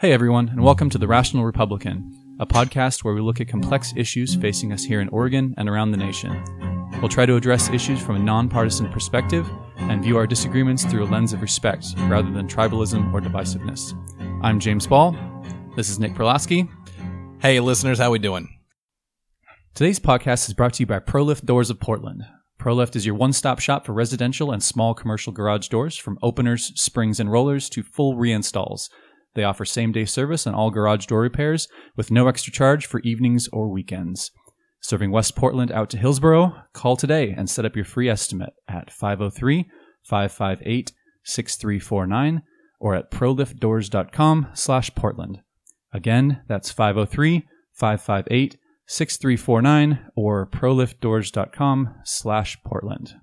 Hey, everyone, and welcome to The Rational Republican, a podcast where we look at complex issues facing us here in Oregon and around the nation. We'll try to address issues from a nonpartisan perspective and view our disagreements through a lens of respect rather than tribalism or divisiveness. I'm James Ball. This is Nick Perlasky. Hey, listeners, how we doing? Today's podcast is brought to you by ProLift Doors of Portland. ProLift is your one-stop shop for residential and small commercial garage doors, from openers, springs, and rollers to full reinstalls. They offer same day service on all garage door repairs with no extra charge for evenings or weekends. Serving West Portland out to Hillsboro, call today and set up your free estimate at 503 558 6349 or at proliftdoors.com slash Portland. Again, that's 503 558 6349 or proliftdoors.com slash Portland.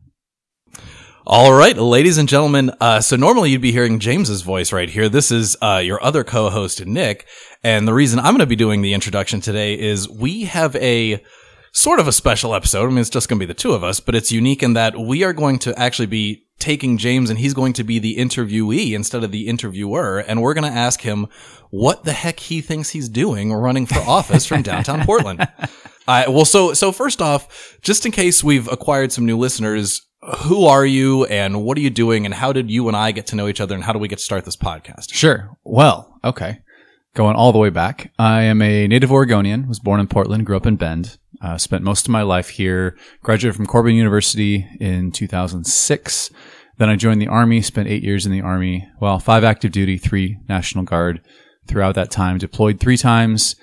All right, ladies and gentlemen. Uh, so normally you'd be hearing James's voice right here. This is uh, your other co-host, Nick. And the reason I'm going to be doing the introduction today is we have a sort of a special episode. I mean, it's just going to be the two of us, but it's unique in that we are going to actually be taking James and he's going to be the interviewee instead of the interviewer. And we're going to ask him what the heck he thinks he's doing running for office from downtown Portland. Uh, well, so, so first off, just in case we've acquired some new listeners, who are you and what are you doing and how did you and I get to know each other and how do we get to start this podcast? Sure. Well, okay. Going all the way back. I am a native Oregonian, was born in Portland, grew up in Bend, uh, spent most of my life here, graduated from Corban University in 2006. Then I joined the Army, spent eight years in the Army. Well, five active duty, three National Guard throughout that time, deployed three times,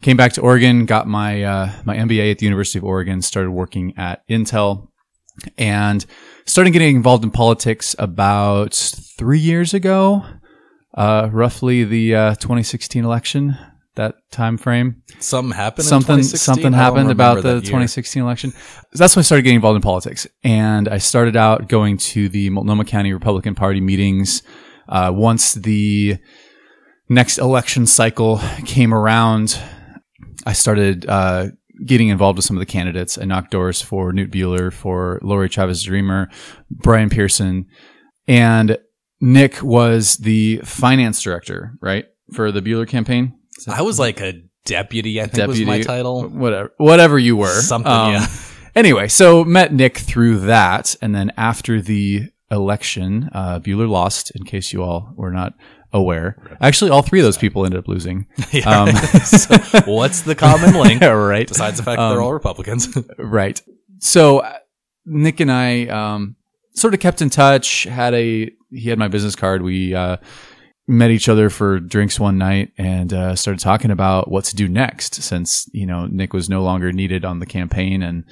came back to Oregon, got my, uh, my MBA at the University of Oregon, started working at Intel, and started getting involved in politics about three years ago, uh, roughly the uh, 2016 election. That time frame, something happened. Something something happened about the 2016 election. That's when I started getting involved in politics, and I started out going to the Multnomah County Republican Party meetings. Uh, once the next election cycle came around, I started uh, getting involved with some of the candidates. I knocked doors for Knute Buehler, for Lori Chavez DeRemer, Brian Pearson, and Nick was the finance director, right, for the Buehler campaign. I was like a deputy. I think deputy, was my title. Whatever, whatever you were. Something. Um, yeah. Anyway, so met Nick through that, and then after the election, uh, Buehler lost. In case you all were not aware. Actually, all three of those people ended up losing. Yeah, um, so what's the common link? right. Besides the fact um, they're all Republicans. right. So uh, Nick and I um, sort of kept in touch. Had a he had my business card. We uh, met each other for drinks one night and uh, started talking about what to do next. Since you know Nick was no longer needed on the campaign and.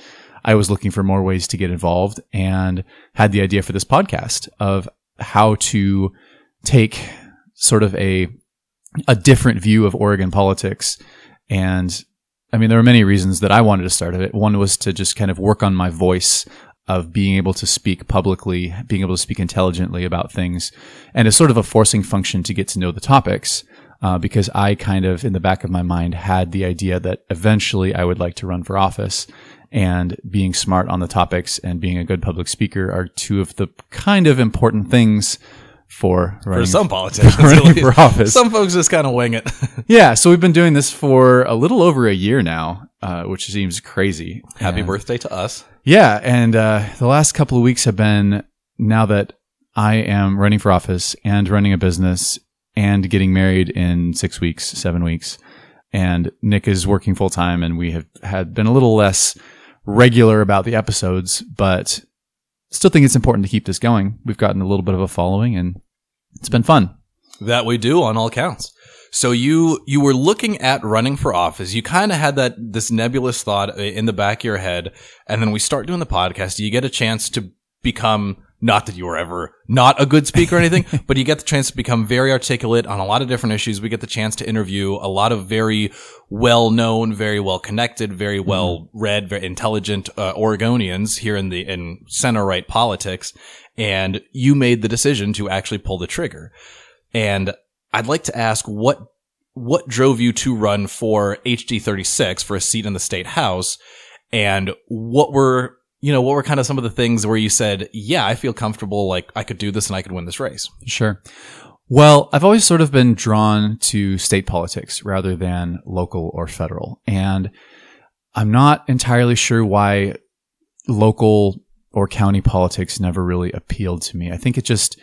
I was looking for more ways to get involved and had the idea for this podcast of how to take sort of a a different view of Oregon politics. And I mean, there were many reasons that I wanted to start it. One was to just kind of work on my voice of being able to speak publicly, being able to speak intelligently about things, and as sort of a forcing function to get to know the topics. Uh, because I kind of, in the back of my mind, had the idea that eventually I would like to run for office. And being smart on the topics and being a good public speaker are two of the kind of important things for running, for some politicians running for office. Some folks just kind of wing it. yeah, so we've been doing this for a little over a year now, uh, which seems crazy. Happy and, birthday to us! Yeah, and uh, the last couple of weeks have been now that I am running for office and running a business and getting married in six weeks, seven weeks, and Nick is working full time, and we have had been a little less regular about the episodes, but still think it's important to keep this going. We've gotten a little bit of a following and it's been fun. That we do on all counts. So you you were looking at running for office. You kind of had that this nebulous thought in the back of your head, and then we start doing the podcast. You get a chance to become not that you were ever not a good speaker or anything, but you get the chance to become very articulate on a lot of different issues. We get the chance to interview a lot of very well known, very well connected, very mm-hmm. well read, very intelligent uh, Oregonians here in the in center right politics. And you made the decision to actually pull the trigger. And I'd like to ask what what drove you to run for HD 36 for a seat in the state house, and what were you know, what were kind of some of the things where you said, yeah, I feel comfortable, like I could do this and I could win this race? Sure. Well, I've always sort of been drawn to state politics rather than local or federal. And I'm not entirely sure why local or county politics never really appealed to me. I think it just,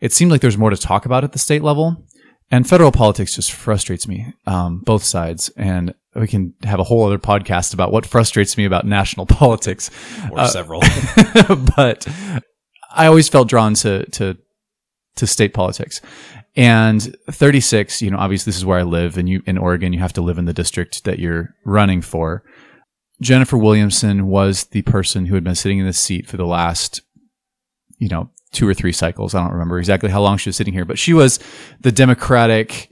it seemed like there's more to talk about at the state level. And federal politics just frustrates me, um, both sides. And we can have a whole other podcast about what frustrates me about national politics. Or several. but I always felt drawn to, to to state politics. And 36, you know, obviously this is where I live and you in Oregon, you have to live in the district that you're running for. Jennifer Williamson was the person who had been sitting in this seat for the last, you know, two or three cycles. I don't remember exactly how long she was sitting here, but she was the Democratic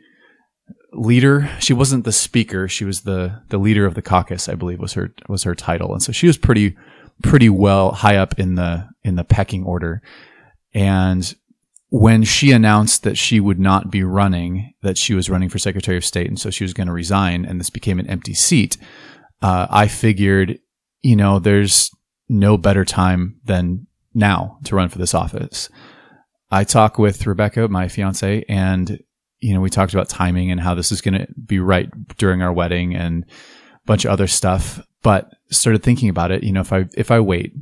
leader. She wasn't the speaker. She was the, the leader of the caucus, I believe was her, was her title. And so she was pretty, pretty well high up in the, in the pecking order. And when she announced that she would not be running, that she was running for Secretary of State, and so she was going to resign, and this became an empty seat, uh, I figured, you know, there's no better time than now to run for this office. I talked with Rebecca, my fiance, and you know, we talked about timing and how this is going to be right during our wedding and a bunch of other stuff. But started thinking about it. You know, if I if I wait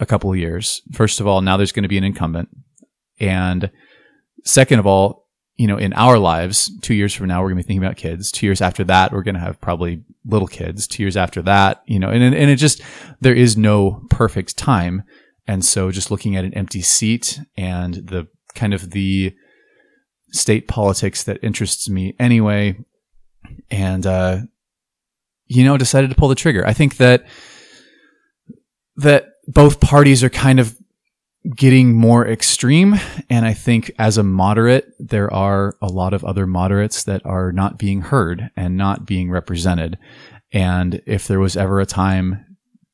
a couple of years, first of all, now there's going to be an incumbent and second of all, you know, in our lives, two years from now, we're going to be thinking about kids. Two years after that, we're going to have probably little kids. Two years after that, you know, and, and it just, there is no perfect time. And so just looking at an empty seat and the kind of the state politics that interests me anyway. And, uh, you know, decided to pull the trigger. I think that, that both parties are kind of getting more extreme. And I think as a moderate, there are a lot of other moderates that are not being heard and not being represented. And if there was ever a time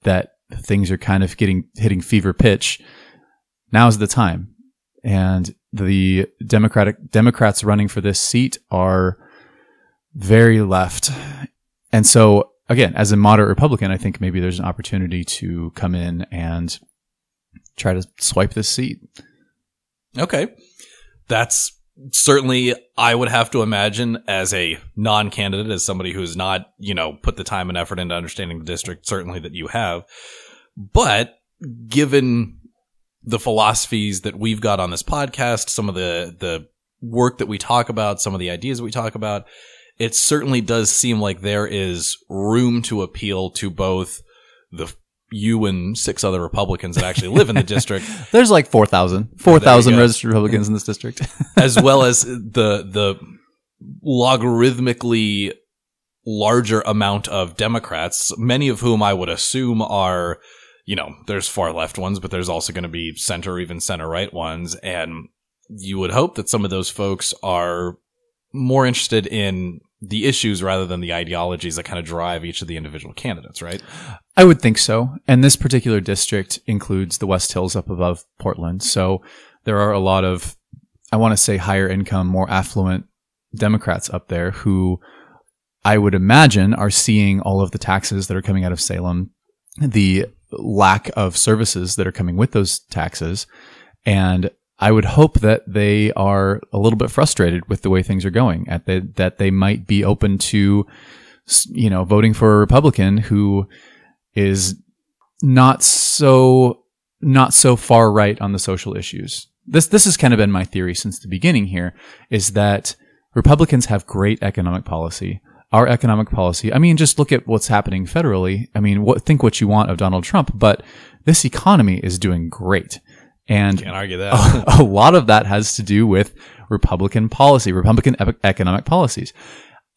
that things are kind of getting hitting fever pitch, now's the time. And the Democratic Democrats running for this seat are very left. And so again, as a moderate Republican, I think maybe there's an opportunity to come in and try to swipe this seat. Okay. That's certainly, I would have to imagine, as a non candidate, as somebody who's not, you know, put the time and effort into understanding the district, certainly that you have. But given the philosophies that we've got on this podcast, some of the, the work that we talk about, some of the ideas we talk about, it certainly does seem like there is room to appeal to both the you and six other Republicans that actually live in the district. There's like 4,000, 4,000 registered Republicans in this district. as well as the, the logarithmically larger amount of Democrats, many of whom I would assume are, you know, there's far left ones, but there's also going to be center, even center right ones. And you would hope that some of those folks are more interested in the issues rather than the ideologies that kind of drive each of the individual candidates, right? I would think so. And this particular district includes the West Hills up above Portland. So there are a lot of, I want to say higher income, more affluent Democrats up there who I would imagine are seeing all of the taxes that are coming out of Salem, the lack of services that are coming with those taxes. And I would hope that they are a little bit frustrated with the way things are going at the, that they might be open to, you know, voting for a Republican who is not so, not so far right on the social issues. This, this has kind of been my theory since the beginning here is that Republicans have great economic policy. Our economic policy, I mean, just look at what's happening federally. I mean, what, think what you want of Donald Trump, but this economy is doing great. And Can't argue that. a, a lot of that has to do with Republican policy, Republican ep- economic policies.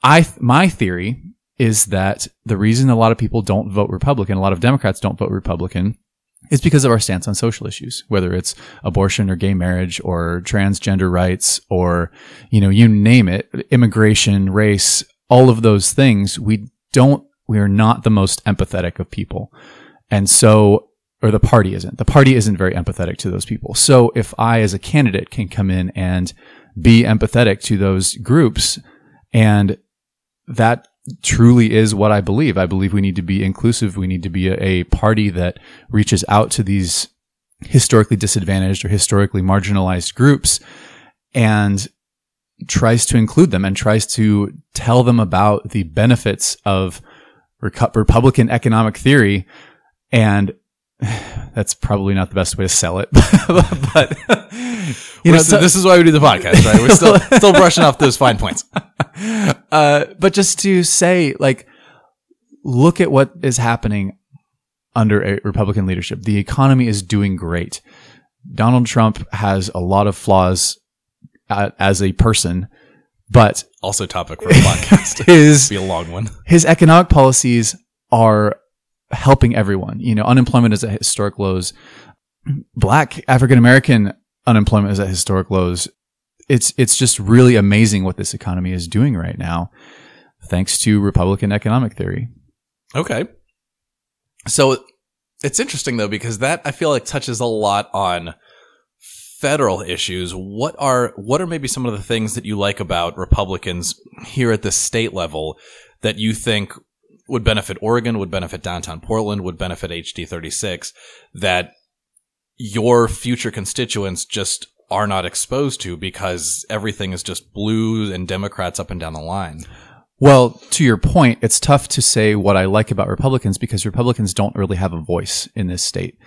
I, my theory is that the reason a lot of people don't vote Republican, a lot of Democrats don't vote Republican, is because of our stance on social issues, whether it's abortion or gay marriage or transgender rights or, you know, you name it, immigration, race, all of those things. We don't, we are not the most empathetic of people. And so or the party isn't. The party isn't very empathetic to those people. So if I as a candidate can come in and be empathetic to those groups and that truly is what I believe. I believe we need to be inclusive. We need to be a, a party that reaches out to these historically disadvantaged or historically marginalized groups. And tries to include them and tries to tell them about the benefits of Republican economic theory. And that's probably not the best way to sell it, but you know, this is why we do the podcast, right? We're still still brushing off those fine points. Uh, but just to say, like, look at what is happening under a Republican leadership. The economy is doing great. Donald Trump has a lot of flaws uh, as a person, but also topic for a podcast. his be a long one. His economic policies are helping everyone. You know, unemployment is at historic lows. Black African American unemployment is at historic lows. It's it's just really amazing what this economy is doing right now, thanks to Republican economic theory. Okay. So it's interesting though because that I feel like touches a lot on federal issues. What are what are maybe some of the things that you like about Republicans here at the state level that you think would benefit Oregon, would benefit downtown Portland, would benefit HD 36 that your future constituents just are not exposed to because everything is just blue and Democrats up and down the line. Well, to your point, it's tough to say what I like about Republicans because Republicans don't really have a voice in this state.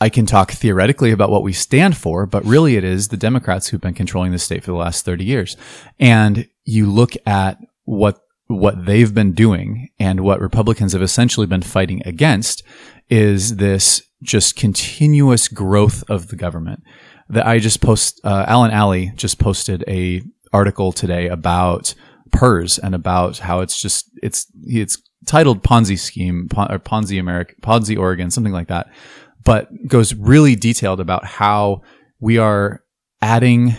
I can talk theoretically about what we stand for, but really it is the Democrats who've been controlling the state for the last 30 years. And you look at what what they've been doing and what Republicans have essentially been fighting against is this just continuous growth of the government. That I just post, uh, Allen Alley just posted a article today about PERS and about how it's just it's it's titled Ponzi scheme or Ponzi America Ponzi Oregon something like that, but goes really detailed about how we are adding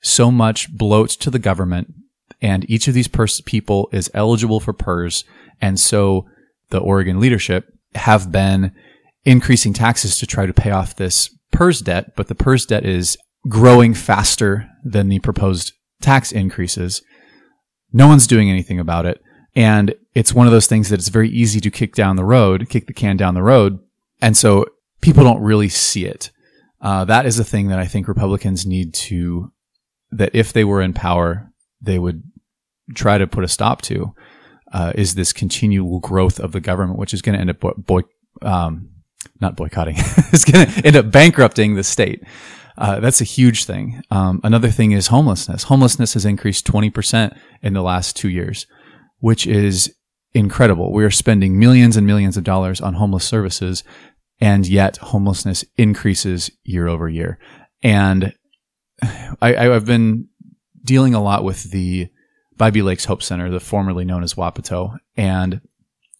so much bloat to the government and each of these pers- people is eligible for PERS. And so the Oregon leadership have been increasing taxes to try to pay off this PERS debt, but the PERS debt is growing faster than the proposed tax increases. No one's doing anything about it. And it's one of those things that it's very easy to kick down the road, kick the can down the road. And so people don't really see it. Uh, that is a thing that I think Republicans need to, that if they were in power, they would try to put a stop to uh, is this continual growth of the government, which is going to end up boy, boy um, not boycotting, it's going to end up bankrupting the state. Uh, that's a huge thing. Um, another thing is homelessness. Homelessness has increased 20% in the last two years, which is incredible. We are spending millions and millions of dollars on homeless services, and yet homelessness increases year over year. And I, have been dealing a lot with the Bybee Lakes Hope Center, the formerly known as Wapato, and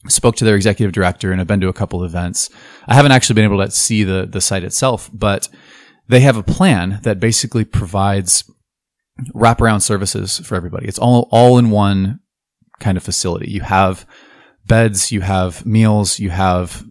spoke to their executive director and I've been to a couple events. I haven't actually been able to see the the site itself, but they have a plan that basically provides wraparound services for everybody. It's all all in one kind of facility. You have beds, you have meals, you have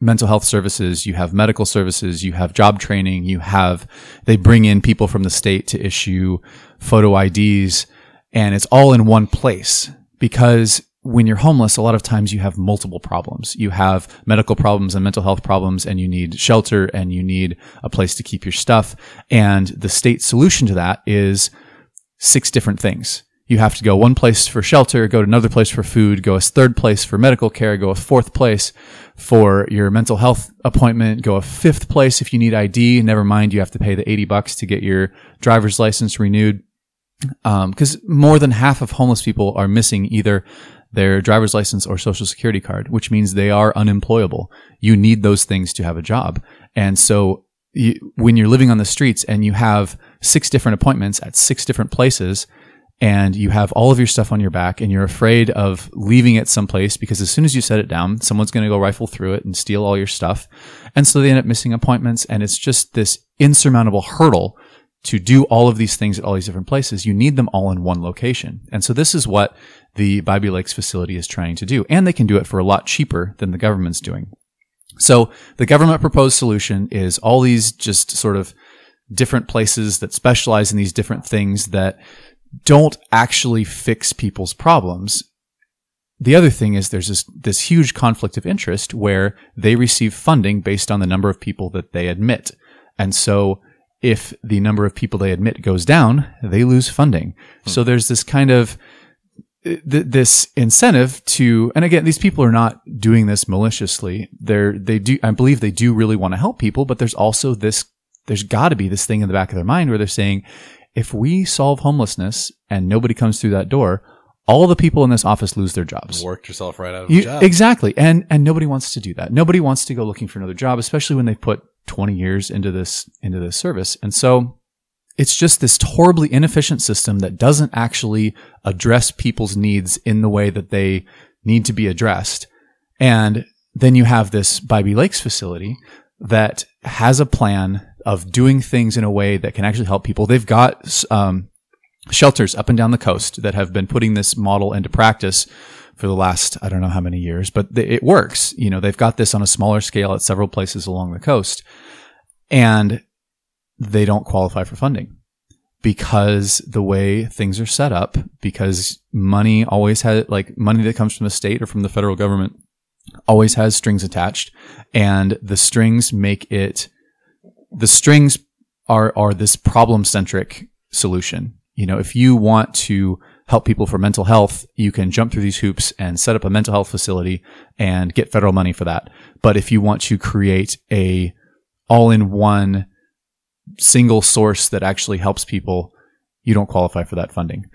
mental health services, you have medical services, you have job training, you have they bring in people from the state to issue photo IDs and it's all in one place because when you're homeless, a lot of times you have multiple problems. You have medical problems and mental health problems, and you need shelter and you need a place to keep your stuff. And the state solution to that is six different things. You have to go one place for shelter, go to another place for food, go a third place for medical care, go a fourth place for your mental health appointment, go a fifth place if you need ID. Never mind, you have to pay the 80 bucks to get your driver's license renewed because um, more than half of homeless people are missing either their driver's license or social security card, which means they are unemployable. You need those things to have a job. And so you, when you're living on the streets and you have six different appointments at six different places and you have all of your stuff on your back and you're afraid of leaving it someplace because as soon as you set it down, someone's going to go rifle through it and steal all your stuff. And so they end up missing appointments and it's just this insurmountable hurdle to do all of these things at all these different places, you need them all in one location. And so this is what the Bybee Lakes facility is trying to do. And they can do it for a lot cheaper than the government's doing. So the government proposed solution is all these just sort of different places that specialize in these different things that don't actually fix people's problems. The other thing is there's this, this huge conflict of interest where they receive funding based on the number of people that they admit. And so if the number of people they admit goes down, they lose funding. Hmm. So there's this kind of th- this incentive to, and again, these people are not doing this maliciously. They're, they do, I believe they do really want to help people, but there's also this, there's got to be this thing in the back of their mind where they're saying, if we solve homelessness and nobody comes through that door, all the people in this office lose their jobs. Worked yourself right out of You- the job. exactly. And, and nobody wants to do that. Nobody wants to go looking for another job, especially when they've put 20 years into this, into this service. And so it's just this horribly inefficient system that doesn't actually address people's needs in the way that they need to be addressed. And then you have this Bybee Lakes facility that has a plan of doing things in a way that can actually help people. They've got um, shelters up and down the coast that have been putting this model into practice for the last I don't know how many years, but th- it works. You know, they've got this on a smaller scale at several places along the coast, and they don't qualify for funding because the way things are set up, because money always has like money that comes from the state or from the federal government always has strings attached, and the strings make it the strings are are this problem centric solution. You know, if you want to help people for mental health, you can jump through these hoops and set up a mental health facility and get federal money for that. But if you want to create a all in one single source that actually helps people, you don't qualify for that funding.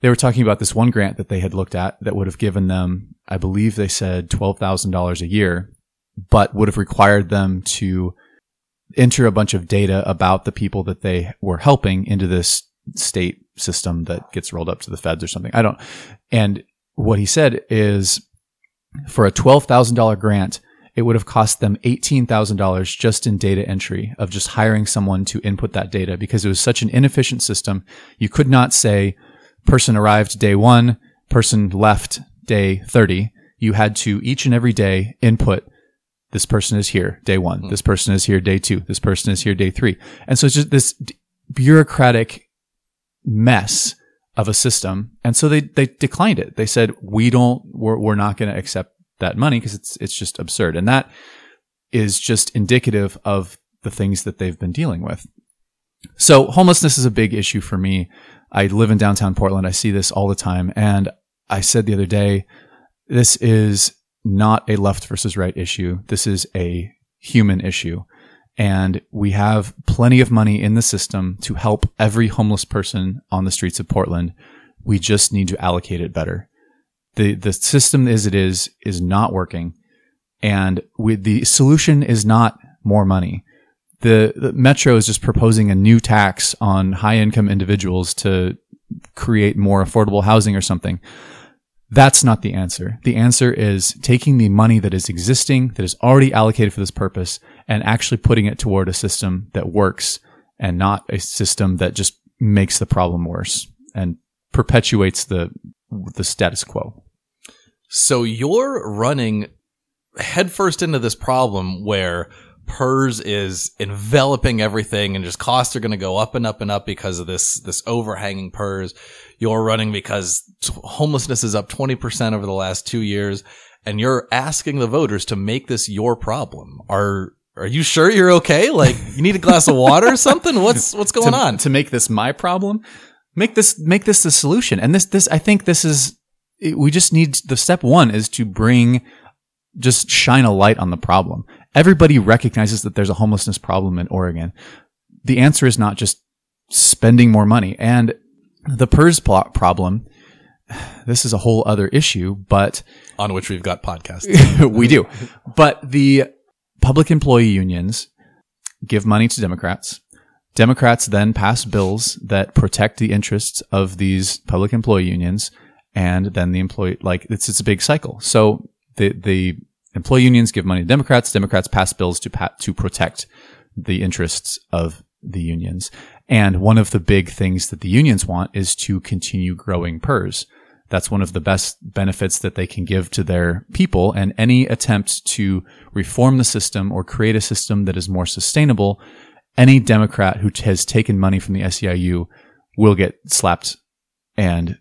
They were talking about this one grant that they had looked at that would have given them, I believe they said $12,000 a year, but would have required them to enter a bunch of data about the people that they were helping into this state system that gets rolled up to the feds or something. I don't. And what he said is for a $12,000 grant, it would have cost them $18,000 just in data entry of just hiring someone to input that data because it was such an inefficient system. You could not say person arrived day one, person left day 30. You had to each and every day input this person is here day one. Hmm. This person is here day two. This person is here day three. And so it's just this bureaucratic mess of a system. And so they, they declined it. They said, we don't, we're, we're not going to accept that money because it's, it's just absurd. And that is just indicative of the things that they've been dealing with. So homelessness is a big issue for me. I live in downtown Portland. I see this all the time. And I said the other day, this is not a left versus right issue. This is a human issue. And we have plenty of money in the system to help every homeless person on the streets of Portland. We just need to allocate it better. The, the system as it is, is not working. And with the solution is not more money. The, the Metro is just proposing a new tax on high income individuals to create more affordable housing or something. That's not the answer. The answer is taking the money that is existing, that is already allocated for this purpose, and actually putting it toward a system that works and not a system that just makes the problem worse and perpetuates the the status quo. So you're running headfirst into this problem where PERS is enveloping everything and just costs are going to go up and up and up because of this, this overhanging PERS. You're running because t- homelessness is up 20% over the last two years and you're asking the voters to make this your problem. Are, are you sure you're okay? Like you need a glass of water or something? What's, what's going to, on? to make this my problem make this make this the solution and this this i think this is we just need the step one is to bring just shine a light on the problem everybody recognizes that there's a homelessness problem in oregon the answer is not just spending more money and the pers pl- problem this is a whole other issue but on which we've got podcasts. we do. But the public employee unions give money to Democrats. Democrats then pass bills that protect the interests of these public employee unions, and then the employee like it's it's a big cycle. So the the employee unions give money to Democrats. Democrats pass bills to pa- to protect the interests of the unions. And one of the big things that the unions want is to continue growing PERS. That's one of the best benefits that they can give to their people. And any attempt to reform the system or create a system that is more sustainable, any Democrat who has taken money from the SEIU will get slapped and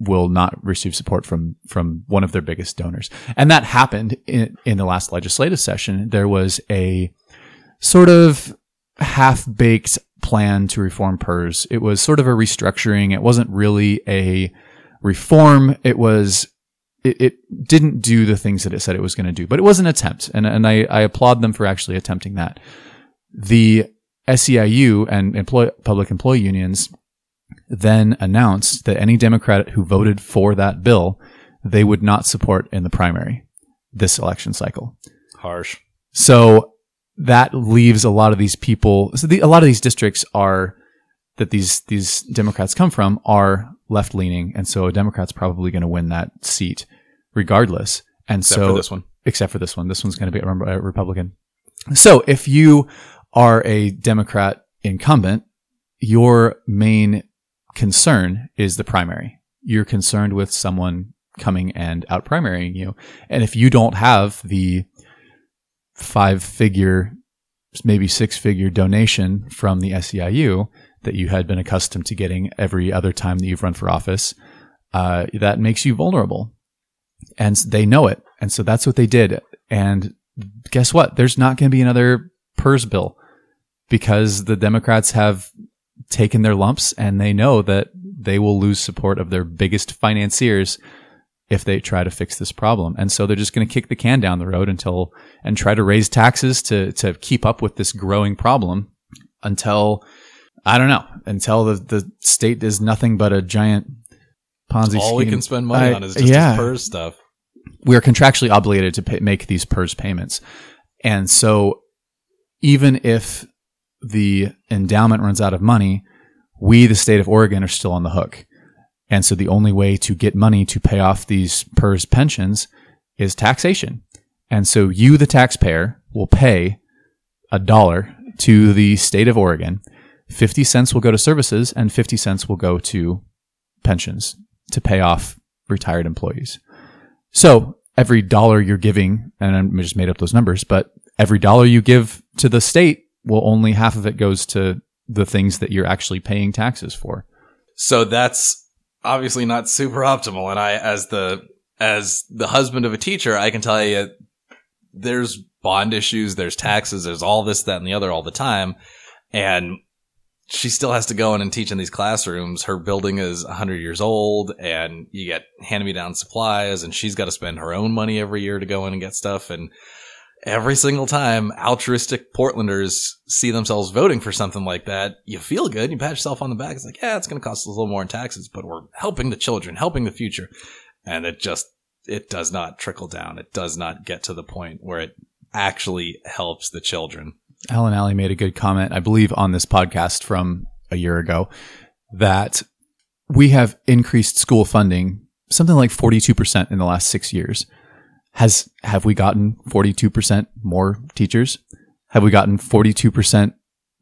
will not receive support from from one of their biggest donors. And that happened in, in the last legislative session. There was a sort of half baked plan to reform PERS. It was sort of a restructuring. It wasn't really a reform. It was, it, it didn't do the things that it said it was going to do, but it was an attempt. And, and I, I applaud them for actually attempting that. The SEIU and employ, public employee unions then announced that any Democrat who voted for that bill, they would not support in the primary this election cycle. Harsh. So that leaves a lot of these people. So the, a lot of these districts are that these these Democrats come from are left leaning, and so a Democrat's probably going to win that seat regardless. And Except so for this one. except for this one, this one's going to be a a Republican. So if you are a Democrat incumbent, your main concern is the primary. You're concerned with someone coming and out primarying you. And if you don't have the five figure, maybe six figure donation from the SEIU that you had been accustomed to getting every other time that you've run for office, uh, that makes you vulnerable. And they know it. And so that's what they did. And guess what? There's not going to be another PERS bill because the Democrats have taken their lumps and they know that they will lose support of their biggest financiers if they try to fix this problem. And so they're just going to kick the can down the road until and try to raise taxes to to keep up with this growing problem until I don't know, until the the state is nothing but a giant Ponzi All we scheme. can spend money I- on is just yeah. PERS stuff. we are contractually obligated to pay, make these PERS payments. And so even if the endowment runs out of money, we, the state of Oregon, are still on the hook. And so the only way to get money to pay off these PERS pensions is taxation. And so you, the taxpayer, will pay a dollar to the state of Oregon. 50 cents will go to services and 50 cents will go to pensions to pay off retired employees. So every dollar you're giving, and I just made up those numbers, but every dollar you give to the state, well, only half of it goes to the things that you're actually paying taxes for. So that's obviously not super optimal. And I, as the, as the husband of a teacher, I can tell you there's bond issues, there's taxes, there's all this, that, and the other all the time. And she still has to go in and teach in these classrooms. Her building is 100 years old and you get hand me down supplies and she's got to spend her own money every year to go in and get stuff. And every single time altruistic Portlanders see themselves voting for something like that, you feel good. You pat yourself on the back. It's like, yeah, it's going to cost us a little more in taxes, but we're helping the children, helping the future. And it just, it does not trickle down. It does not get to the point where it actually helps the children. Allen Alley made a good comment, I believe, on this podcast from a year ago that we have increased school funding something like 42% in the last six years. Has, have we gotten 42% more teachers? Have we gotten 42%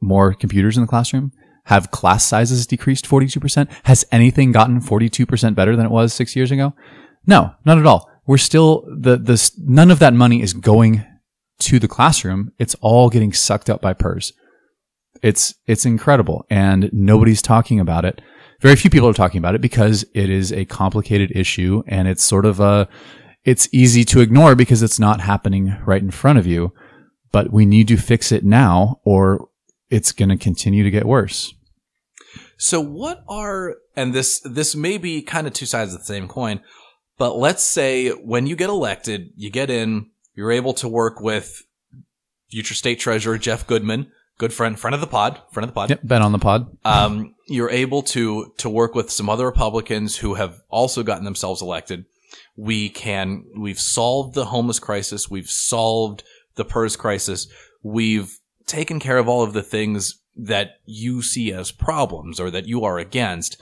more computers in the classroom? Have class sizes decreased 42%? Has anything gotten 42% better than it was six years ago? No, not at all. We're still, the, the, none of that money is going to the classroom, it's all getting sucked up by PERS. It's it's incredible, and nobody's talking about it. Very few people are talking about it because it is a complicated issue, and it's sort of a it's easy to ignore because it's not happening right in front of you. But we need to fix it now, or it's going to continue to get worse. So what are, and this, this may be kind of two sides of the same coin, but let's say when you get elected, you get in, you're able to work with future state treasurer Jeff Gudman, good friend, friend of the pod, friend of the pod. Yep, been on the pod. Um, you're able to to work with some other Republicans who have also gotten themselves elected. We can we've solved the homeless crisis. We've solved the PERS crisis. We've taken care of all of the things that you see as problems or that you are against.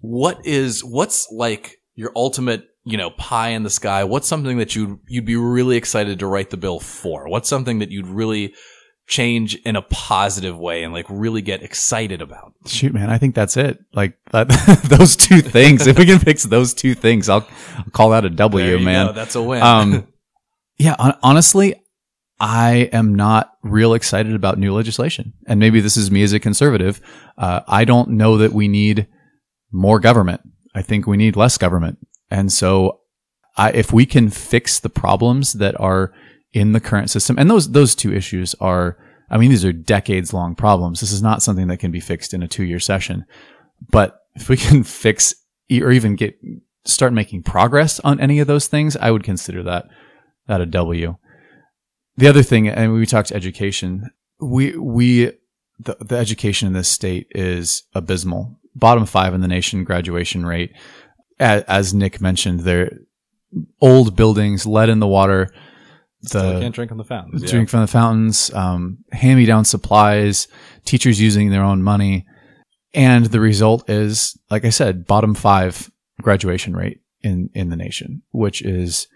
What is what's like your ultimate you know pie in the sky? What's something that you you'd be really excited to write the bill for? What's something that you'd really change in a positive way and like really get excited about. Shoot, man, I think that's it. Like that, those two things. if we can fix those two things, I'll, I'll call that a W, man. go. That's a win. Um, yeah, hon- honestly, I am not real excited about new legislation. And maybe this is me as a conservative. Uh, I don't know that we need more government. I think we need less government. And so I, if we can fix the problems that are in the current system, and those, those two issues are, I mean, these are decades long problems. This is not something that can be fixed in a two year session. But if we can fix or even get start making progress on any of those things, I would consider that that a W. The other thing, and we talked education, we we the, the education in this state is abysmal. Bottom five in the nation graduation rate. As, as Nick mentioned, they're old buildings, lead in the water. Still The can't drink on the fountains. yeah. drink from the fountains, um, hand me down supplies, teachers using their own money. And the result is, like I said, bottom five graduation rate in, in the nation, which is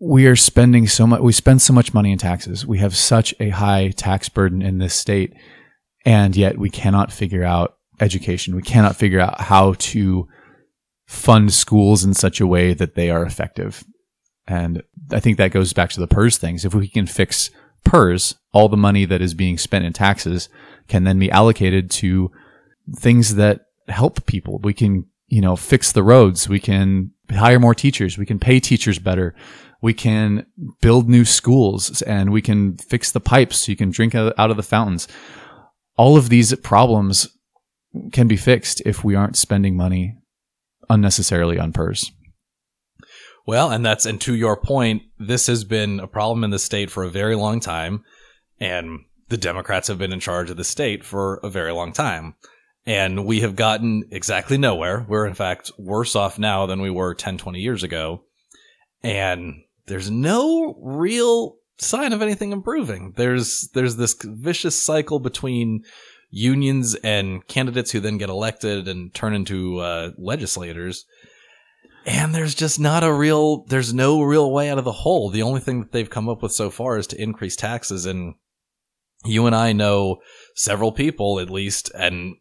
we are spending so much, we spend so much money in taxes. We have such a high tax burden in this state. And yet we cannot figure out education. We cannot figure out how to fund schools in such a way that they are effective. And I think that goes back to the PERS things. If we can fix PERS, all the money that is being spent in taxes can then be allocated to things that help people. We can, you know, fix the roads. We can hire more teachers. We can pay teachers better. We can build new schools and we can fix the pipes so you can drink out of the fountains. All of these problems can be fixed if we aren't spending money unnecessarily on PERS. Well, and that's and to your point, this has been a problem in the state for a very long time, and the Democrats have been in charge of the state for a very long time. And we have gotten exactly nowhere. We're in fact worse off now than we were 10, 20 years ago. And there's no real sign of anything improving. There's there's this vicious cycle between unions and candidates who then get elected and turn into uh, legislators. And there's just not a real, there's no real way out of the hole. The only thing that they've come up with so far is to increase taxes. And you and I know several people at least, and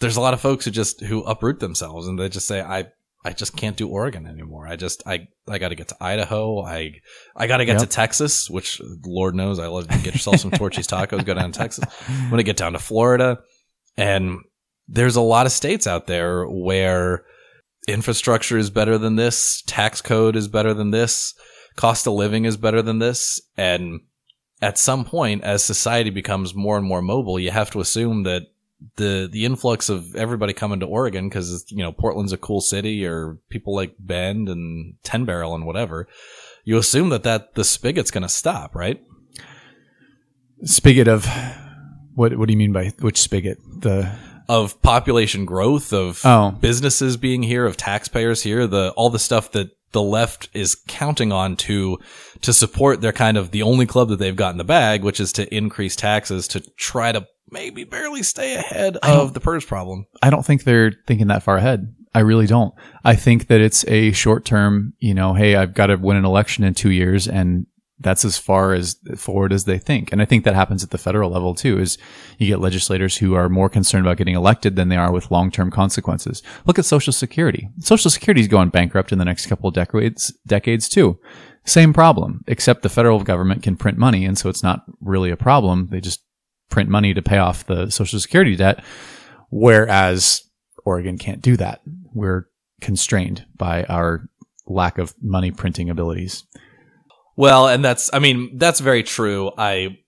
there's a lot of folks who just, who uproot themselves and they just say, I, I just can't do Oregon anymore. I just, I, I got to get to Idaho. I, I got to get Yep. to Texas, which Lord knows I love to get yourself some Torchy's tacos, go down to Texas. I'm going to get down to Florida. And there's a lot of states out there where infrastructure is better than this, tax code is better than this, cost of living is better than this. And at some point, as society becomes more and more mobile, you have to assume that the the influx of everybody coming to Oregon because you know Portland's a cool city, or people like Bend and Ten Barrel and whatever. You assume that that the spigot's going to stop, right? Spigot of what? What do you mean by which spigot? The Of population growth, of Oh. businesses being here, of taxpayers here, the all the stuff that the left is counting on to to support their kind of the only club that they've got in the bag, which is to increase taxes to try to maybe barely stay ahead of the PERS problem. I don't think they're thinking that far ahead. I really don't. I think that it's a short term, you know, hey, I've got to win an election in two years and that's as far as forward as they think. And I think that happens at the federal level too, is you get legislators who are more concerned about getting elected than they are with long term consequences. Look at Social Security. Social Security is going bankrupt in the next couple of decades, decades too. Same problem, except the federal government can print money. And so it's not really a problem. They just print money to pay off the Social Security debt. Whereas Oregon can't do that. We're constrained by our lack of money printing abilities. Well, and that's I mean, that's very true. I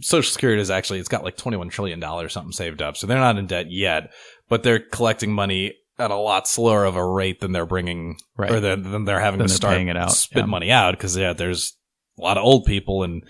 Social Security is actually it's got like 21 trillion dollars something saved up. So they're not in debt yet, but they're collecting money at a lot slower of a rate than they're bringing Right. or than, than they're having Than to they're start it out, spit yeah. money out because yeah, there's a lot of old people and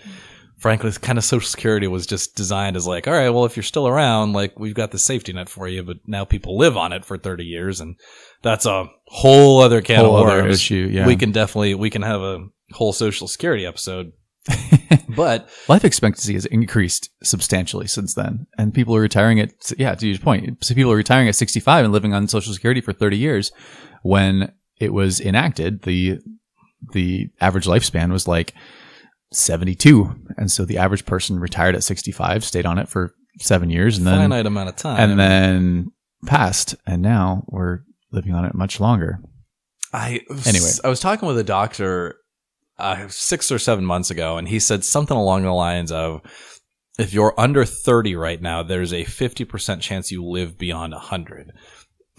frankly, kind of Social Security was just designed as like, all right, well, if you're still around, like we've got the safety net for you, but now people live on it for 30 years, and that's a whole other can Whole of other worms. issue, yeah. we can definitely we can have a whole Social Security episode, but Life expectancy has increased substantially since then, and people are retiring at yeah. To your point, so people are retiring at 65 and living on Social Security for 30 years. When it was enacted, the the average lifespan was like 72, and so the average person retired at 65, stayed on it for seven years, and then finite amount of time. and then passed, and now we're living on it much longer. I Anyway. I was talking with a doctor uh, six or seven months ago, and he said something along the lines of, "If you're under 30 right now, there's a 50% chance you live beyond 100."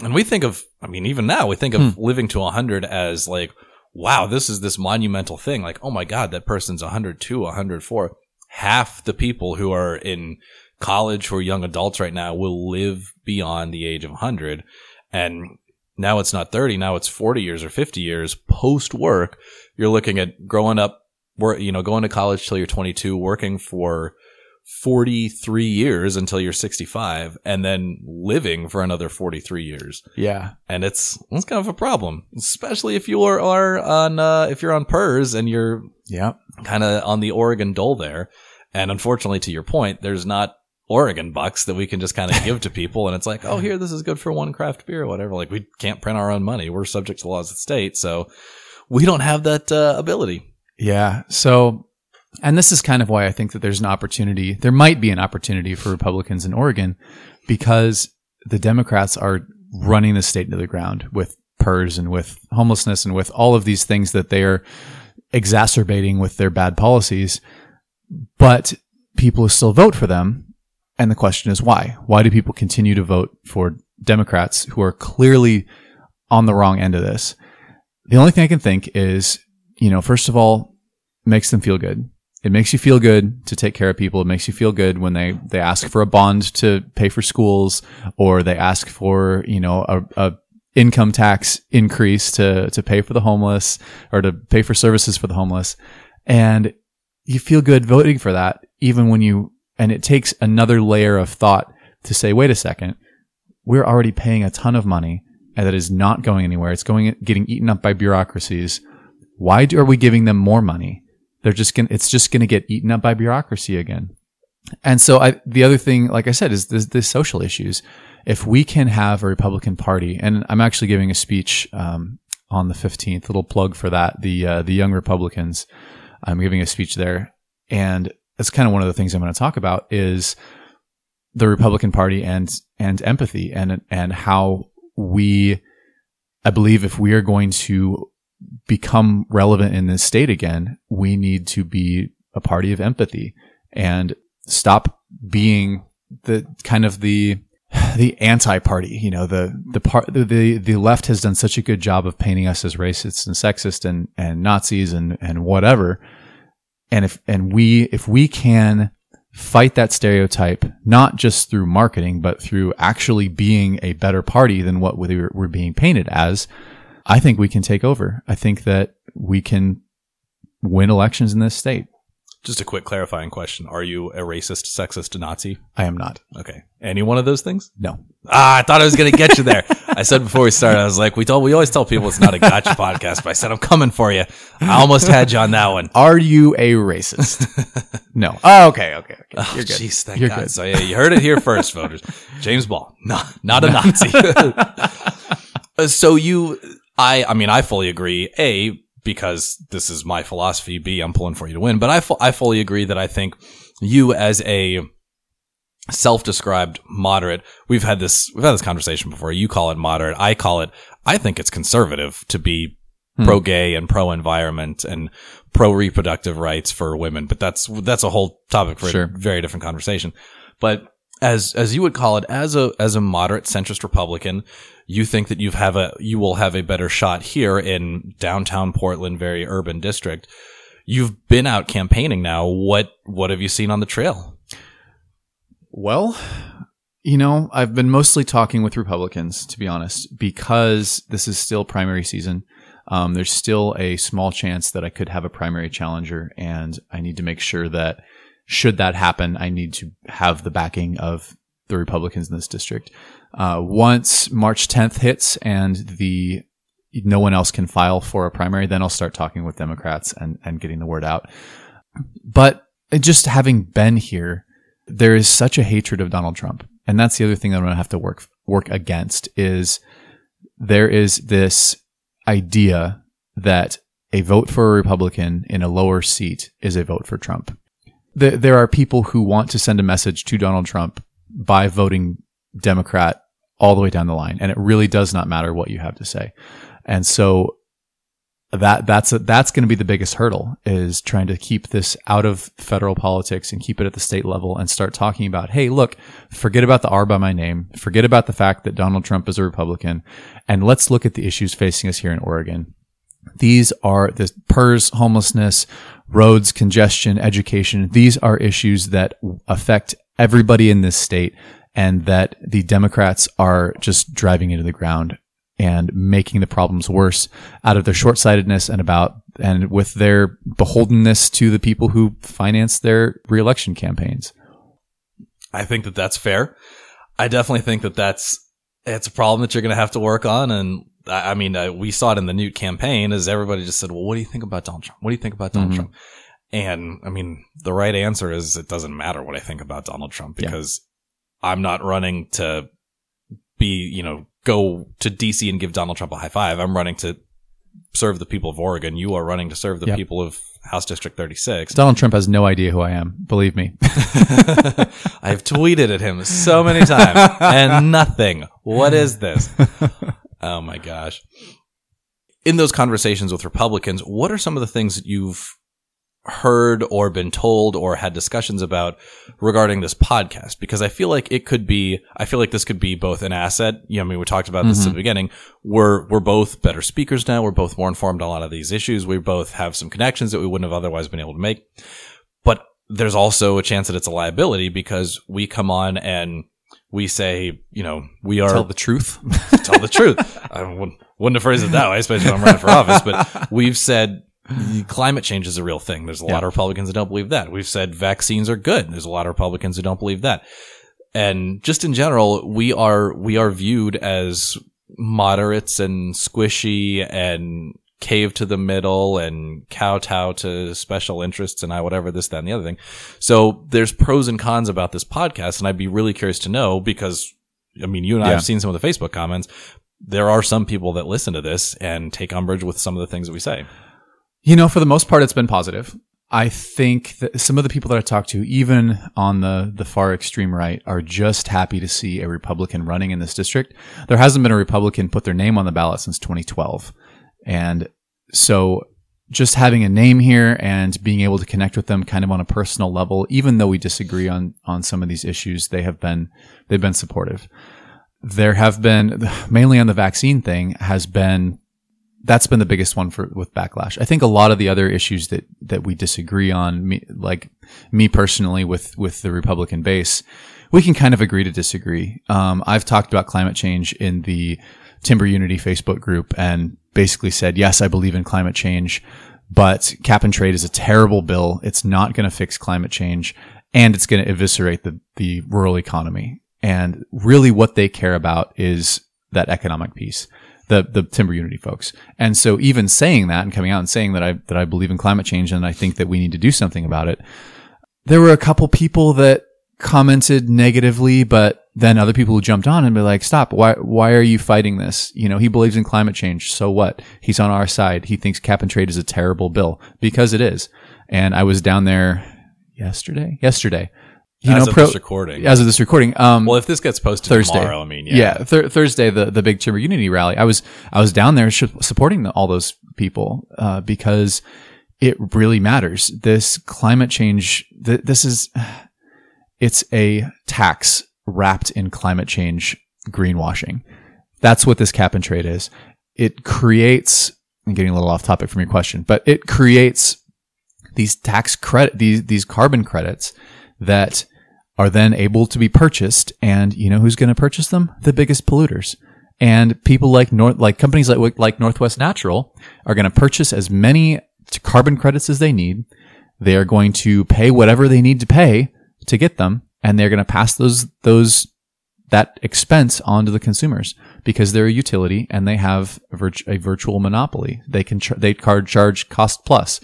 And we think of, I mean, even now we think of living to 100 as like, wow, this is this monumental thing. Like, oh my god, that person's 102, 104. half the people who are in college or young adults right now will live beyond the age of 100. And now it's not 30, now it's 40 years or 50 years post work. You're looking at growing up, you know, going to college till you're 22, working for 43 years until you're 65 and then living for another 43 years. Yeah. And it's, it's kind of a problem, especially if you are, are on, uh, if you're on PERS and you're Yeah. kind of on the Oregon dole there. And unfortunately, to your point, there's not Oregon bucks that we can just kind of give to people. And it's like, oh, here, this is good for one craft beer or whatever. Like we can't print our own money. We're subject to the laws of the state. So we don't have that uh, ability. Yeah. So, and this is kind of why I think that there's an opportunity. There might be an opportunity for Republicans in Oregon because the Democrats are running the state into the ground with PERS and with homelessness and with all of these things that they are exacerbating with their bad policies. But people still vote for them. And the question is why? Why do people continue to vote for Democrats who are clearly on the wrong end of this? The only thing I can think is, you know, first of all, makes them feel good. It makes you feel good to take care of people. It makes you feel good when they, they ask for a bond to pay for schools or they ask for, you know, a, a income tax increase to, to pay for the homeless or to pay for services for the homeless. And you feel good voting for that, even when you, and it takes another layer of thought to say, wait a second, we're already paying a ton of money and that is not going anywhere. It's going, getting eaten up by bureaucracies. Why do, are we giving them more money? They're just going to, it's just going to get eaten up by bureaucracy again. And so I, the other thing, like I said, is the, social issues. If we can have a Republican Party, and I'm actually giving a speech um, on the 15th, little plug for that, the uh, the Young Republicans. I'm giving a speech there, and that's kind of one of the things I'm going to talk about is the Republican Party and and empathy and and how we, I believe, if we are going to become relevant in this state again, we need to be a party of empathy and stop being the kind of the the anti-party. You know, the the part the, the left has done such a good job of painting us as racist and sexist and and Nazis and and whatever. And if and we if we can fight that stereotype not just through marketing but through actually being a better party than what we're, we're being painted as, I think we can take over. I think that we can win elections in this state. Just a quick clarifying question. Are you a racist, sexist, Nazi? I am not. Okay. Any one of those things? No. Ah, I thought I was going to get you there. I said before we started, I was like, we told, we always tell people it's not a gotcha podcast, but I said, I'm coming for you. I almost had you on that one. Are you a racist? no. Oh, okay, okay, okay. Oh, You're good. jeez, thank You're God. good. So yeah, you heard it here first, voters. James Ball, not, not a Nazi. Uh, so you, I, I mean, I fully agree. A, because this is my philosophy. B, I'm pulling for you to win, but I, fu- I fully agree that I think you as a self-described moderate, we've had this, we've had this conversation before. You call it moderate. I call it, I think it's conservative to be Hmm. pro-gay and pro-environment and pro-reproductive rights for women. But that's, that's a whole topic for Sure. a very different conversation. But as, as you would call it, as a, as a moderate centrist Republican, you think that you have a, you will have a better shot here in downtown Portland, very urban district. You've been out campaigning now. What, what have you seen on the trail? Well, you know, I've been mostly talking with Republicans, to be honest, because this is still primary season. Um, there's still a small chance that I could have a primary challenger, and I need to make sure that should that happen, I need to have the backing of the Republicans in this district. Uh, once March 10th hits and the no one else can file for a primary, then I'll start talking with Democrats and, and getting the word out. But just having been here, there is such a hatred of Donald Trump. And that's the other thing that I'm going to have to work, work against is there is this idea that a vote for a Republican in a lower seat is a vote for Trump. There, there are people who want to send a message to Donald Trump by voting Democrat all the way down the line. And it really does not matter what you have to say. And so that that's a, that's going to be the biggest hurdle is trying to keep this out of federal politics and keep it at the state level and start talking about hey look forget about the R by my name forget about the fact that Donald Trump is a Republican and let's look at the issues facing us here in Oregon these are the PERS homelessness roads, congestion, education. These are issues that affect everybody in this state and that the Democrats are just driving into the ground and making the problems worse out of their short-sightedness and about and with their beholdenness to the people who finance their reelection campaigns. I think that that's fair. I definitely think that that's it's a problem that you're going to have to work on. And I, I mean, uh, we saw it in the Knute campaign as everybody just said, "Well, what do you think about Donald Trump? What do you think about Donald Mhm. Trump?" And I mean, the right answer is it doesn't matter what I think about Donald Trump Yeah. because I'm not running to be, you know, go to DC and give Donald Trump a high five. I'm running to serve the people of Oregon. You are running to serve the Yeah. people of House District 36. Donald Trump has no idea who I am. Believe me. I've tweeted at him so many times and nothing. What is this? Oh my gosh. In those conversations with Republicans, what are some of the things that you've heard or been told or had discussions about regarding this podcast? Because I feel like it could be, I feel like this could be both an asset. You know, I mean, we talked about this at the mm-hmm. beginning. We're, we're both better speakers now. We're both more informed on a lot of these issues. We both have some connections that we wouldn't have otherwise been able to make. But there's also a chance that it's a liability because we come on and we say, you know, we are Tell the truth. tell the truth. I wouldn't, wouldn't have phrased it that way, especially when I'm running for office. But we've said climate change is a real thing. There's a lot of Republicans that don't believe that. We've said vaccines are good. There's a lot of Republicans who don't believe that. And just in general, we are we are viewed as moderates and squishy and cave to the middle and kowtow to special interests and I whatever this that and the other thing. So there's pros and cons about this podcast, and I'd be really curious to know because I mean you and I have seen some of the Facebook comments. There are some people that listen to this and take umbrage with some of the things that we say. You know, for the most part, it's been positive. I think that some of the people that I talked to, even on the, the far extreme right, are just happy to see a Republican running in this district. There hasn't been a Republican put their name on the ballot since 2012. And so just having a name here and being able to connect with them kind of on a personal level, even though we disagree on, on some of these issues, they have been, they've been supportive. There have been, mainly on the vaccine thing, has been that's been the biggest one for with backlash. I think a lot of the other issues that that we disagree on, me, like me personally with with the Republican base, we can kind of agree to disagree. Um, I've talked about climate change in the Timber Unity Facebook group and basically said, yes, I believe in climate change, but cap and trade is a terrible bill. It's not going to fix climate change and it's going to eviscerate the the rural economy. And really, what they care about is that economic piece the the timber unity folks. And so even saying that and coming out and saying that I that I believe in climate change and I think that we need to do something about it. There were a couple people that commented negatively, but then other people who jumped on and be like, "Stop! Why why are you fighting this? You know, he believes in climate change. So what? He's on our side. He thinks cap and trade is a terrible bill because it is." And I was down there yesterday. Yesterday, you as know, of pro- this recording. as of this recording. Um, well, if this gets posted Thursday. tomorrow, I mean, yeah. yeah, Thur- Thursday, the the big Timber Unity rally. I was I was down there sh- supporting the, all those people uh, because it really matters. This climate change. Th- this is it's a tax wrapped in climate change greenwashing. That's what this cap and trade is. It creates. I'm getting a little off topic from your question, but it creates these tax credit these these carbon credits that are then able to be purchased and you know who's going to purchase them? The biggest polluters. And people like north like companies like like northwest natural are going to purchase as many carbon credits as they need. They are going to pay whatever they need to pay to get them and they're going to pass those those that expense onto the consumers because they're a utility and they have a, a virtual monopoly. They can they card charge cost plus.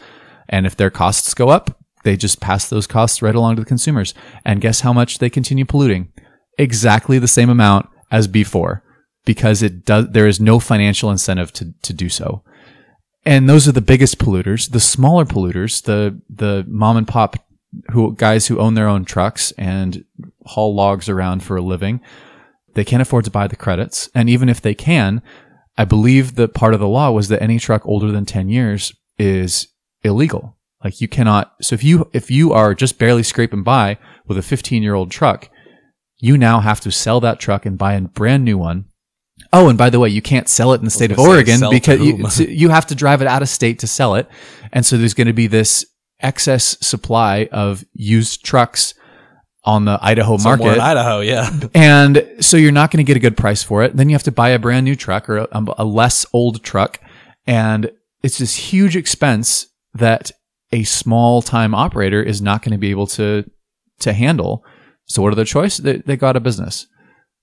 And if their costs go up they just pass those costs right along to the consumers. And guess how much they continue polluting? Exactly the same amount as before because it does, there is no financial incentive to, to do so. And those are the biggest polluters. The smaller polluters, the, the mom and pop who, guys who own their own trucks and haul logs around for a living, they can't afford to buy the credits. And even if they can, I believe that part of the law was that any truck older than 10 years is illegal. Like you cannot. So if you if you are just barely scraping by with a 15 year old truck, you now have to sell that truck and buy a brand new one. Oh, and by the way, you can't sell it in the state of Oregon because you, you have to drive it out of state to sell it. And so there's going to be this excess supply of used trucks on the Idaho Somewhere market. in Idaho, yeah. And so you're not going to get a good price for it. Then you have to buy a brand new truck or a, a less old truck. And it's this huge expense that a small time operator is not going to be able to, to handle. So what are their choice? They, they go out of business.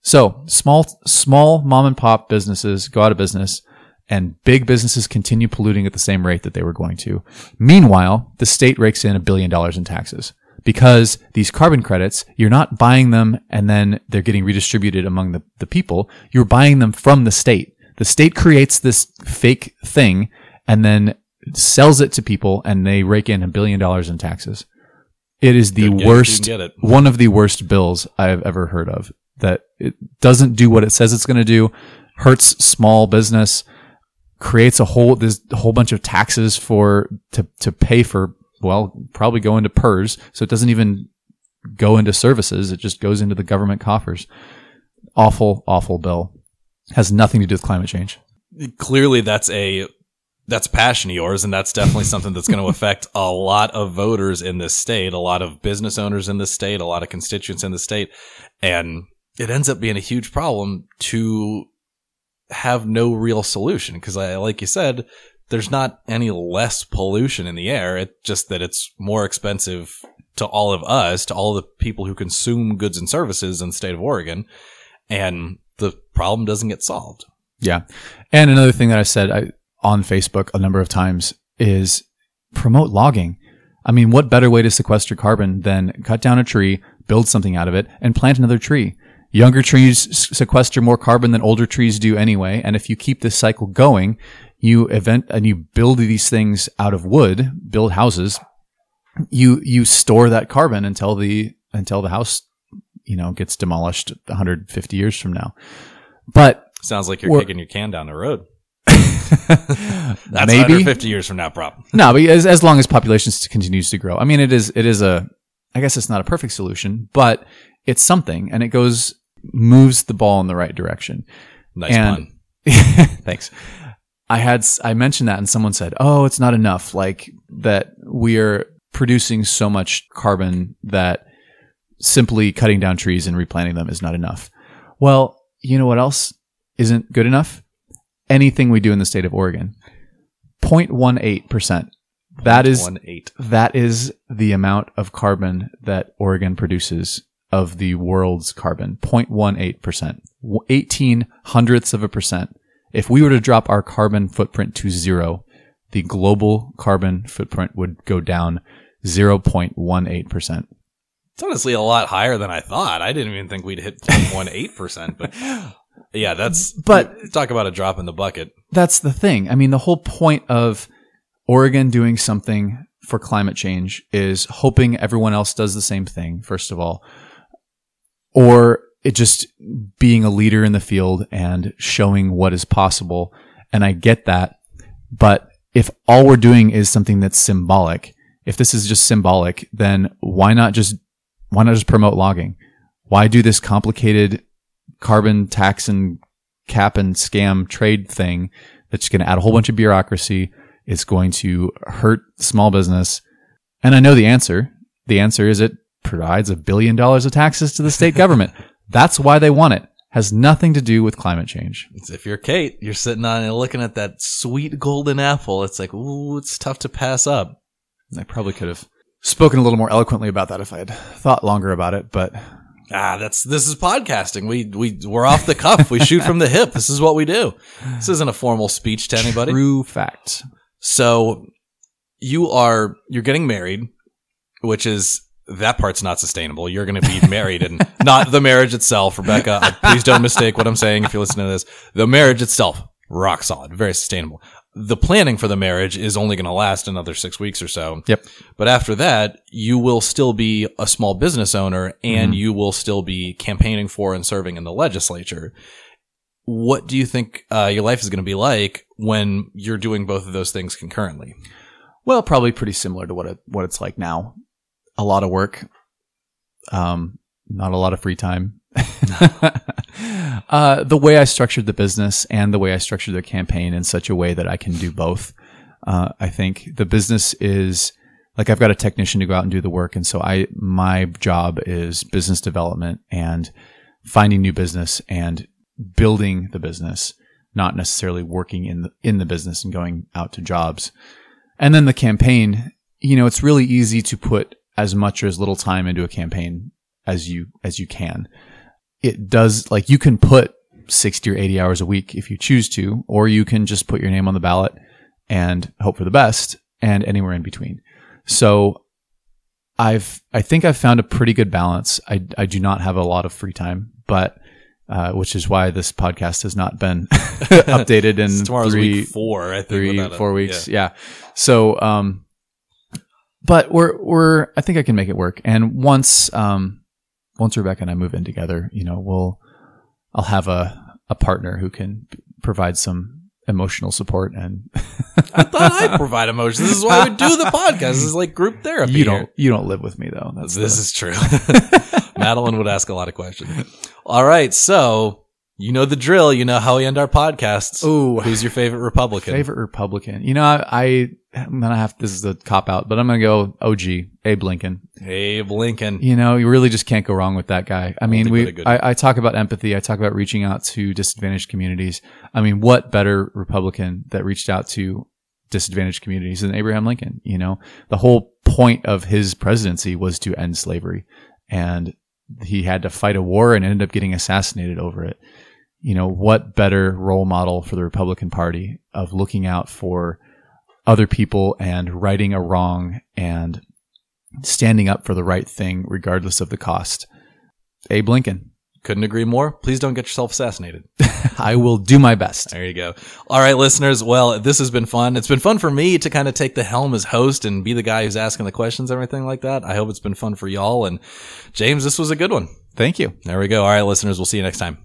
So small, small mom and pop businesses go out of business and big businesses continue polluting at the same rate that they were going to. Meanwhile, the state rakes in a billion dollars in taxes because these carbon credits, you're not buying them and then they're getting redistributed among the, the people. You're buying them from the state. The state creates this fake thing and then sells it to people and they rake in a billion dollars in taxes. It is the Good you worst, can get it. one of the worst bills I've ever heard of that it doesn't do what it says it's going to do, hurts small business, creates a whole, this whole bunch of taxes for, to, to pay for, well, probably go into PERS. So it doesn't even go into services. It just goes into the government coffers. Awful, awful bill. Has nothing to do with climate change. clearly that's a that's passion of yours and that's definitely something that's going to affect a lot of voters in this state a lot of business owners in this state a lot of constituents in the state and it ends up being a huge problem to have no real solution because like you said there's not any less pollution in the air it's just that it's more expensive to all of us to all the people who consume goods and services in the state of Oregon and the problem doesn't get solved Yeah. And another thing that I said I, on Facebook a number of times is promote logging. I mean, what better way to sequester carbon than cut down a tree, build something out of it, and plant another tree? Younger trees sequester more carbon than older trees do anyway. And if you keep this cycle going, you event and you build these things out of wood, build houses, you you store that carbon until the until the house, you know, gets demolished 150 years from now. But Sounds like you're kicking your can down the road. That's maybe 50 years from now, problem. No, but as, as long as population continues to grow, I mean, it is it is a. I guess it's not a perfect solution, but it's something, and it goes moves the ball in the right direction. Nice And- pun. Thanks. I had I mentioned that, and someone said, "Oh, it's not enough. Like that we are producing so much carbon that simply cutting down trees and replanting them is not enough." Well, you know what else isn't good enough? Anything we do in the state of Oregon, 0.18 percent. That is one eight. that is the amount of carbon that Oregon produces of the world's carbon 0.18%, 18 hundredths of a percent. If we were to drop our carbon footprint to zero, the global carbon footprint would go down 0.18%. It's honestly a lot higher than I thought. I didn't even think we'd hit one eight percent, but yeah, that's. But- talk about a drop in the bucket. That's the thing. I mean, the whole point of Oregon doing something for climate change is hoping everyone else does the same thing, first of all, or it just being a leader in the field and showing what is possible. And I get that. But if all we're doing is something that's symbolic, if this is just symbolic, then why not just, why not just promote logging? Why do this complicated carbon tax and cap and scam trade thing that's going to add a whole bunch of bureaucracy. It's going to hurt small business. And I know the answer. The answer is it provides a billion dollars of taxes to the state government. That's why they want it. Has nothing to do with climate change. It's if you're Kate, you're sitting on and looking at that sweet golden apple. It's like, ooh, it's tough to pass up. I probably could have spoken a little more eloquently about that if I had thought longer about it, but Ah, that's this is podcasting. We we we're off the cuff. We shoot from the hip. This is what we do. This isn't a formal speech to anybody. true fact. So you are you're getting married, which is that part's not sustainable. You're going to be married and not the marriage itself, Rebecca. Please don't mistake what I'm saying if you're listening to this. The marriage itself, rock solid, very sustainable. The planning for the marriage is only going to last another six weeks or so. Yep. But after that, you will still be a small business owner and you will still be campaigning for and serving in the legislature. What do you think uh, your life is going to be like when you're doing both of those things concurrently? Well, probably pretty similar to what it, what it's like now. A lot of work, um, not a lot of free time. uh, the way I structured the business and the way I structured the campaign in such a way that I can do both. Uh, I think the business is like I've got a technician to go out and do the work. And so I, my job is business development and finding new business and building the business, not necessarily working in the, in the business and going out to jobs. And then the campaign, you know, it's really easy to put as much or as little time into a campaign as you, as you can. It does, like you can put 60 or 80 hours a week if you choose to, or you can just put your name on the ballot and hope for the best and anywhere in between. So I've, I think I've found a pretty good balance. I, I do not have a lot of free time, but, uh, which is why this podcast has not been updated in Tomorrow's three, week four, I think. three, without a- weeks. yeah. Yeah. So, um, but we're, we're, I think I can make it work. And once, um, once Rebecca and I move in together, you know, we'll, I'll have a, a partner who can provide some emotional support and I thought I'd provide emotion. This is why we do the podcast. This is like group therapy. you don't, you don't live with me though. That's This the- is true. Madeline would ask a lot of questions. All right, so you know the drill. You know how we end our podcasts. Ooh. Who's your favorite Republican? favorite Republican. You know, I, I, I'm gonna have, this is a cop out, but I'm gonna go OG, Abe Lincoln. Abe Lincoln. You know, you really just can't go wrong with that guy. I mean, Oldie but a we. I, I talk about empathy. I talk about reaching out to disadvantaged communities. I mean, what better Republican that reached out to disadvantaged communities than Abraham Lincoln? You know, the whole point of his presidency was to end slavery and he had to fight a war and ended up getting assassinated over it. You know, what better role model for the Republican Party of looking out for other people and righting a wrong and standing up for the right thing regardless of the cost. Abe Lincoln. Couldn't agree more. Please don't get yourself assassinated. I will do my best. There you go. All right, listeners. Well, this has been fun. It's been fun for me to kind of take the helm as host and be the guy who's asking the questions, and everything like that. I hope it's been fun for y'all. And James, this was a good one. Thank you. There we go. All right, listeners. We'll see you next time.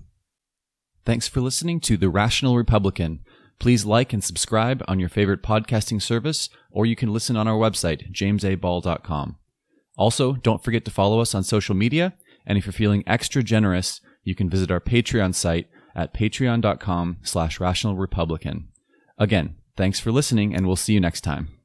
Thanks for listening to The Rational Republican. Please like and subscribe on your favorite podcasting service, or you can listen on our website, jamesaball.com. Also, don't forget to follow us on social media, and if you're feeling extra generous, you can visit our Patreon site at patreon.com slash rational republican. Again, thanks for listening, and we'll see you next time.